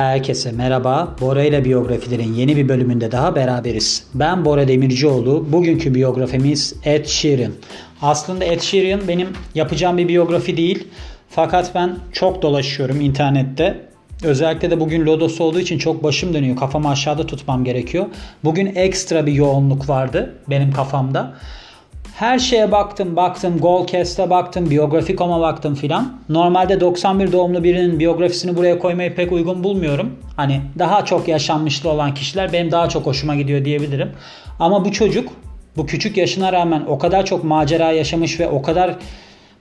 Herkese merhaba. Bora ile biyografilerin yeni bir bölümünde daha beraberiz. Ben Bora Demircioğlu. Bugünkü biyografimiz Ed Sheeran. Aslında Ed Sheeran benim yapacağım bir biyografi değil. Fakat ben çok dolaşıyorum internette. Özellikle de bugün lodos olduğu için çok başım dönüyor. Kafamı aşağıda tutmam gerekiyor. Bugün ekstra bir yoğunluk vardı benim kafamda. Her şeye baktım baktım Goalcast'a baktım Biyografik.com'a baktım filan. Normalde 91 doğumlu birinin biyografisini buraya koymayı pek uygun bulmuyorum. Hani daha çok yaşanmışlı olan kişiler benim daha çok hoşuma gidiyor diyebilirim. Ama bu çocuk bu küçük yaşına rağmen o kadar çok macera yaşamış ve o kadar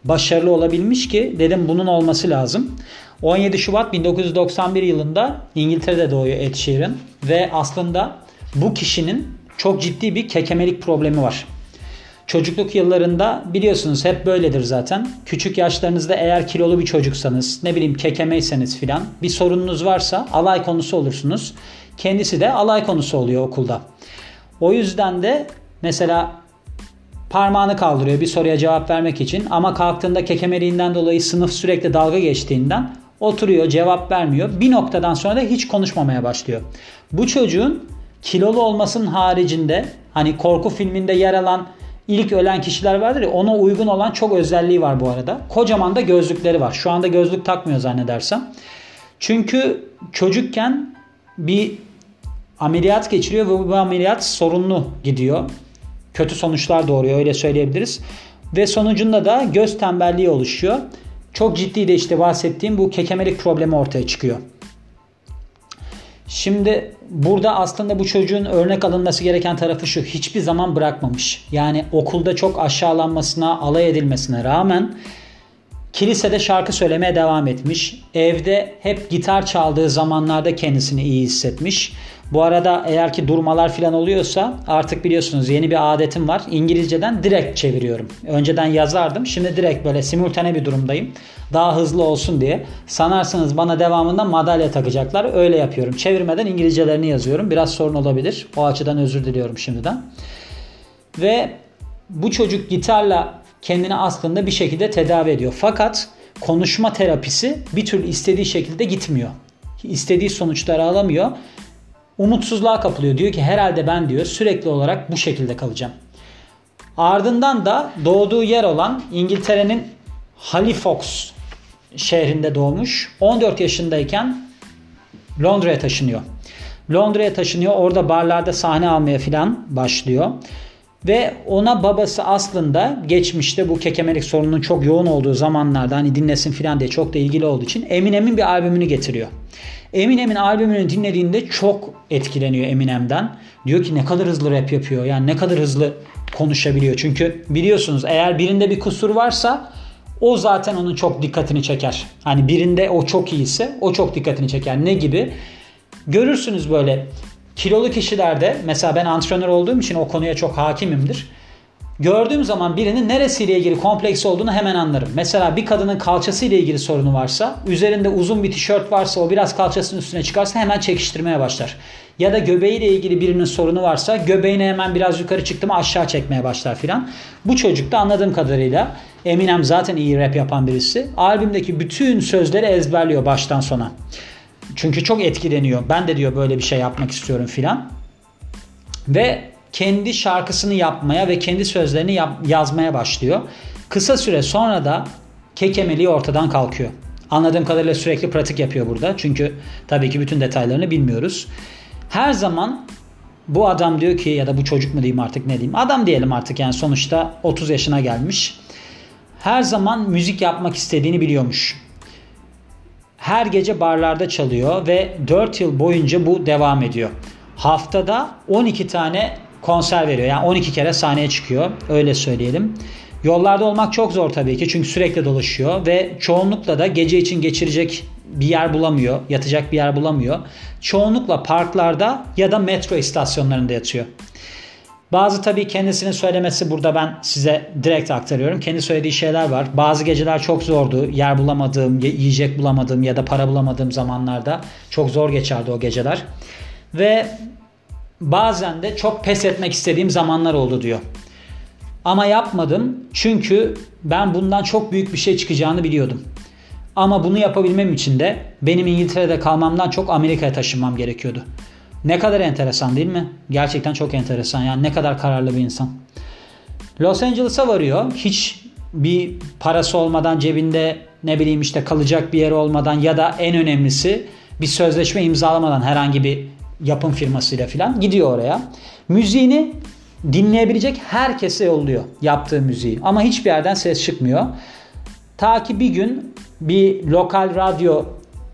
başarılı olabilmiş ki dedim bunun olması lazım. 17 Şubat 1991 yılında İngiltere'de doğuyor Ed Sheeran ve aslında bu kişinin çok ciddi bir kekemelik problemi var. Çocukluk yıllarında biliyorsunuz hep böyledir zaten. Küçük yaşlarınızda eğer kilolu bir çocuksanız, ne bileyim kekemeyseniz filan bir sorununuz varsa alay konusu olursunuz. Kendisi de alay konusu oluyor okulda. O yüzden de mesela parmağını kaldırıyor bir soruya cevap vermek için ama kalktığında kekemeliğinden dolayı sınıf sürekli dalga geçtiğinden oturuyor cevap vermiyor. Bir noktadan sonra da hiç konuşmamaya başlıyor. Bu çocuğun kilolu olmasının haricinde hani korku filminde yer alan ilk ölen kişiler vardır ya ona uygun olan çok özelliği var bu arada. Kocaman da gözlükleri var. Şu anda gözlük takmıyor zannedersem. Çünkü çocukken bir ameliyat geçiriyor ve bu ameliyat sorunlu gidiyor. Kötü sonuçlar doğuruyor öyle söyleyebiliriz. Ve sonucunda da göz tembelliği oluşuyor. Çok ciddi de işte bahsettiğim bu kekemelik problemi ortaya çıkıyor. Şimdi burada aslında bu çocuğun örnek alınması gereken tarafı şu. Hiçbir zaman bırakmamış. Yani okulda çok aşağılanmasına, alay edilmesine rağmen kilisede şarkı söylemeye devam etmiş. Evde hep gitar çaldığı zamanlarda kendisini iyi hissetmiş. Bu arada eğer ki durmalar falan oluyorsa artık biliyorsunuz yeni bir adetim var. İngilizceden direkt çeviriyorum. Önceden yazardım. Şimdi direkt böyle simultane bir durumdayım. Daha hızlı olsun diye. Sanarsınız bana devamında madalya takacaklar. Öyle yapıyorum. Çevirmeden İngilizcelerini yazıyorum. Biraz sorun olabilir. O açıdan özür diliyorum şimdiden. Ve bu çocuk gitarla kendini aslında bir şekilde tedavi ediyor. Fakat konuşma terapisi bir türlü istediği şekilde gitmiyor. İstediği sonuçları alamıyor umutsuzluğa kapılıyor. Diyor ki herhalde ben diyor sürekli olarak bu şekilde kalacağım. Ardından da doğduğu yer olan İngiltere'nin Halifax şehrinde doğmuş. 14 yaşındayken Londra'ya taşınıyor. Londra'ya taşınıyor. Orada barlarda sahne almaya filan başlıyor. Ve ona babası aslında geçmişte bu kekemelik sorununun çok yoğun olduğu zamanlarda hani dinlesin filan diye çok da ilgili olduğu için Eminem'in bir albümünü getiriyor. Eminem'in albümünü dinlediğinde çok etkileniyor Eminem'den. Diyor ki ne kadar hızlı rap yapıyor. Yani ne kadar hızlı konuşabiliyor. Çünkü biliyorsunuz eğer birinde bir kusur varsa o zaten onun çok dikkatini çeker. Hani birinde o çok iyiyse o çok dikkatini çeker. Ne gibi? Görürsünüz böyle kilolu kişilerde mesela ben antrenör olduğum için o konuya çok hakimimdir. Gördüğüm zaman birinin neresiyle ilgili kompleks olduğunu hemen anlarım. Mesela bir kadının kalçası ile ilgili sorunu varsa, üzerinde uzun bir tişört varsa o biraz kalçasının üstüne çıkarsa hemen çekiştirmeye başlar. Ya da göbeğiyle ilgili birinin sorunu varsa göbeğini hemen biraz yukarı çıktı mı aşağı çekmeye başlar filan. Bu çocuk da anladığım kadarıyla Eminem zaten iyi rap yapan birisi. Albümdeki bütün sözleri ezberliyor baştan sona. Çünkü çok etkileniyor. Ben de diyor böyle bir şey yapmak istiyorum filan. Ve kendi şarkısını yapmaya ve kendi sözlerini yap- yazmaya başlıyor. Kısa süre sonra da kekemeliği ortadan kalkıyor. Anladığım kadarıyla sürekli pratik yapıyor burada. Çünkü tabii ki bütün detaylarını bilmiyoruz. Her zaman bu adam diyor ki ya da bu çocuk mu diyeyim artık ne diyeyim. Adam diyelim artık yani sonuçta 30 yaşına gelmiş. Her zaman müzik yapmak istediğini biliyormuş. Her gece barlarda çalıyor ve 4 yıl boyunca bu devam ediyor. Haftada 12 tane konser veriyor. Yani 12 kere sahneye çıkıyor. Öyle söyleyelim. Yollarda olmak çok zor tabii ki çünkü sürekli dolaşıyor ve çoğunlukla da gece için geçirecek bir yer bulamıyor, yatacak bir yer bulamıyor. Çoğunlukla parklarda ya da metro istasyonlarında yatıyor. Bazı tabii kendisinin söylemesi burada ben size direkt aktarıyorum. Kendi söylediği şeyler var. Bazı geceler çok zordu. Yer bulamadığım, yiyecek bulamadığım ya da para bulamadığım zamanlarda çok zor geçerdi o geceler. Ve bazen de çok pes etmek istediğim zamanlar oldu diyor. Ama yapmadım çünkü ben bundan çok büyük bir şey çıkacağını biliyordum. Ama bunu yapabilmem için de benim İngiltere'de kalmamdan çok Amerika'ya taşınmam gerekiyordu. Ne kadar enteresan değil mi? Gerçekten çok enteresan. Yani ne kadar kararlı bir insan. Los Angeles'a varıyor. Hiç bir parası olmadan cebinde ne bileyim işte kalacak bir yer olmadan ya da en önemlisi bir sözleşme imzalamadan herhangi bir yapım firmasıyla falan gidiyor oraya. Müziğini dinleyebilecek herkese yolluyor yaptığı müziği. Ama hiçbir yerden ses çıkmıyor. Ta ki bir gün bir lokal radyo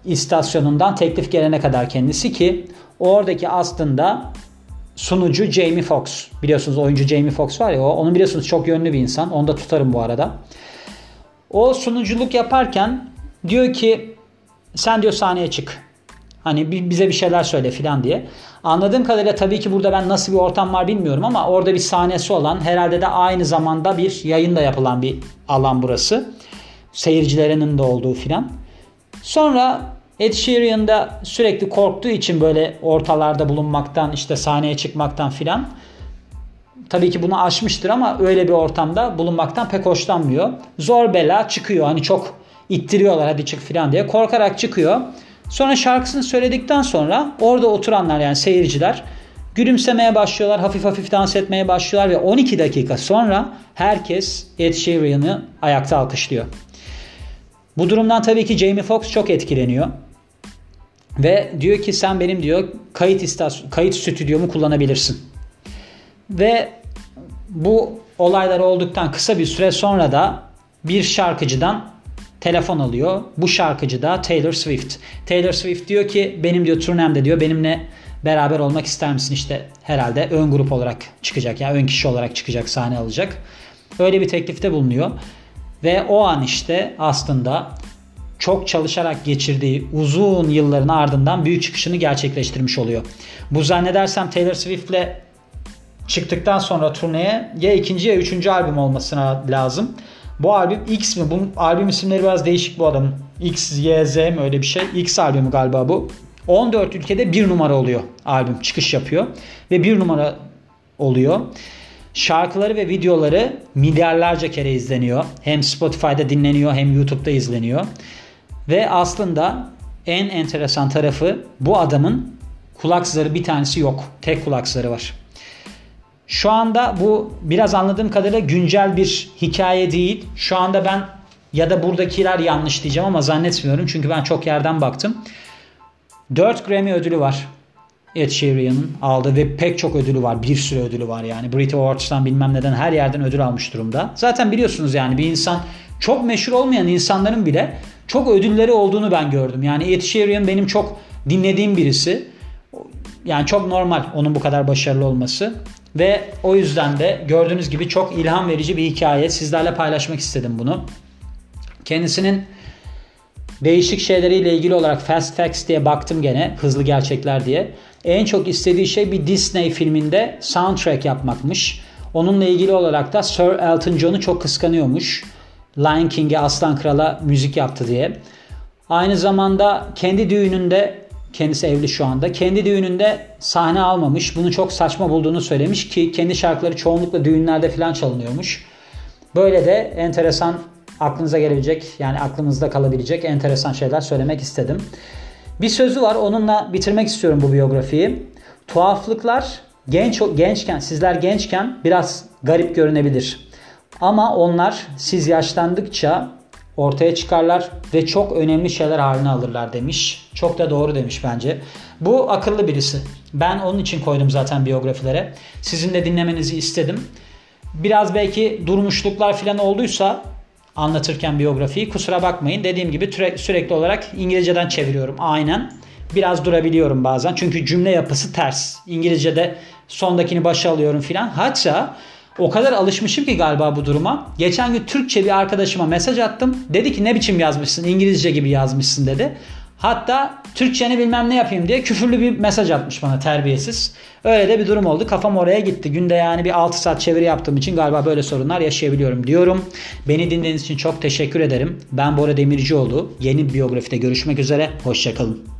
istasyonundan teklif gelene kadar kendisi ki oradaki aslında sunucu Jamie Foxx. Biliyorsunuz oyuncu Jamie Foxx var ya o. Onu biliyorsunuz çok yönlü bir insan. Onu da tutarım bu arada. O sunuculuk yaparken diyor ki sen diyor sahneye çık. Hani bize bir şeyler söyle filan diye. Anladığım kadarıyla tabii ki burada ben nasıl bir ortam var bilmiyorum ama orada bir sahnesi olan herhalde de aynı zamanda bir yayın da yapılan bir alan burası. Seyircilerinin de olduğu filan. Sonra Ed Sheeran da sürekli korktuğu için böyle ortalarda bulunmaktan işte sahneye çıkmaktan filan tabii ki bunu aşmıştır ama öyle bir ortamda bulunmaktan pek hoşlanmıyor. Zor bela çıkıyor hani çok ittiriyorlar hadi çık filan diye korkarak çıkıyor. Sonra şarkısını söyledikten sonra orada oturanlar yani seyirciler gülümsemeye başlıyorlar, hafif hafif dans etmeye başlıyorlar ve 12 dakika sonra herkes Ed Sheeran'ı ayakta alkışlıyor. Bu durumdan tabii ki Jamie Foxx çok etkileniyor. Ve diyor ki sen benim diyor kayıt istasyon, kayıt stüdyomu kullanabilirsin. Ve bu olaylar olduktan kısa bir süre sonra da bir şarkıcıdan telefon alıyor. Bu şarkıcı da Taylor Swift. Taylor Swift diyor ki benim diyor turnemde diyor benimle beraber olmak ister misin? İşte herhalde ön grup olarak çıkacak. Yani ön kişi olarak çıkacak, sahne alacak. Öyle bir teklifte bulunuyor. Ve o an işte aslında çok çalışarak geçirdiği uzun yılların ardından büyük çıkışını gerçekleştirmiş oluyor. Bu zannedersem Taylor Swift'le çıktıktan sonra turneye ya ikinci ya üçüncü albüm olmasına lazım. Bu albüm X mi? Bu albüm isimleri biraz değişik bu adamın. X, Y, Z mi öyle bir şey. X albümü galiba bu. 14 ülkede bir numara oluyor albüm. Çıkış yapıyor. Ve bir numara oluyor. Şarkıları ve videoları milyarlarca kere izleniyor. Hem Spotify'da dinleniyor hem YouTube'da izleniyor. Ve aslında en enteresan tarafı bu adamın kulak zarı bir tanesi yok. Tek kulak zarı var. Şu anda bu biraz anladığım kadarıyla güncel bir hikaye değil. Şu anda ben ya da buradakiler yanlış diyeceğim ama zannetmiyorum. Çünkü ben çok yerden baktım. 4 Grammy ödülü var. Ed Sheeran'ın aldığı ve pek çok ödülü var. Bir sürü ödülü var yani. Brit Awards'tan bilmem neden her yerden ödül almış durumda. Zaten biliyorsunuz yani bir insan çok meşhur olmayan insanların bile çok ödülleri olduğunu ben gördüm. Yani Ed Sheeran benim çok dinlediğim birisi. Yani çok normal onun bu kadar başarılı olması. Ve o yüzden de gördüğünüz gibi çok ilham verici bir hikaye. Sizlerle paylaşmak istedim bunu. Kendisinin değişik şeyleriyle ilgili olarak Fast Facts diye baktım gene. Hızlı gerçekler diye. En çok istediği şey bir Disney filminde soundtrack yapmakmış. Onunla ilgili olarak da Sir Elton John'u çok kıskanıyormuş. Lion King'e Aslan Kral'a müzik yaptı diye. Aynı zamanda kendi düğününde Kendisi evli şu anda. Kendi düğününde sahne almamış. Bunu çok saçma bulduğunu söylemiş ki kendi şarkıları çoğunlukla düğünlerde falan çalınıyormuş. Böyle de enteresan aklınıza gelebilecek yani aklınızda kalabilecek enteresan şeyler söylemek istedim. Bir sözü var onunla bitirmek istiyorum bu biyografiyi. Tuhaflıklar genç gençken sizler gençken biraz garip görünebilir. Ama onlar siz yaşlandıkça ortaya çıkarlar ve çok önemli şeyler haline alırlar demiş. Çok da doğru demiş bence. Bu akıllı birisi. Ben onun için koydum zaten biyografilere. Sizin de dinlemenizi istedim. Biraz belki durmuşluklar falan olduysa anlatırken biyografiyi kusura bakmayın. Dediğim gibi sürekli olarak İngilizceden çeviriyorum aynen. Biraz durabiliyorum bazen çünkü cümle yapısı ters. İngilizce'de sondakini başa alıyorum filan. Hatta o kadar alışmışım ki galiba bu duruma. Geçen gün Türkçe bir arkadaşıma mesaj attım. Dedi ki ne biçim yazmışsın İngilizce gibi yazmışsın dedi. Hatta Türkçeni bilmem ne yapayım diye küfürlü bir mesaj atmış bana terbiyesiz. Öyle de bir durum oldu. Kafam oraya gitti. Günde yani bir 6 saat çeviri yaptığım için galiba böyle sorunlar yaşayabiliyorum diyorum. Beni dinlediğiniz için çok teşekkür ederim. Ben Bora Demircioğlu. Yeni biyografide görüşmek üzere. Hoşçakalın.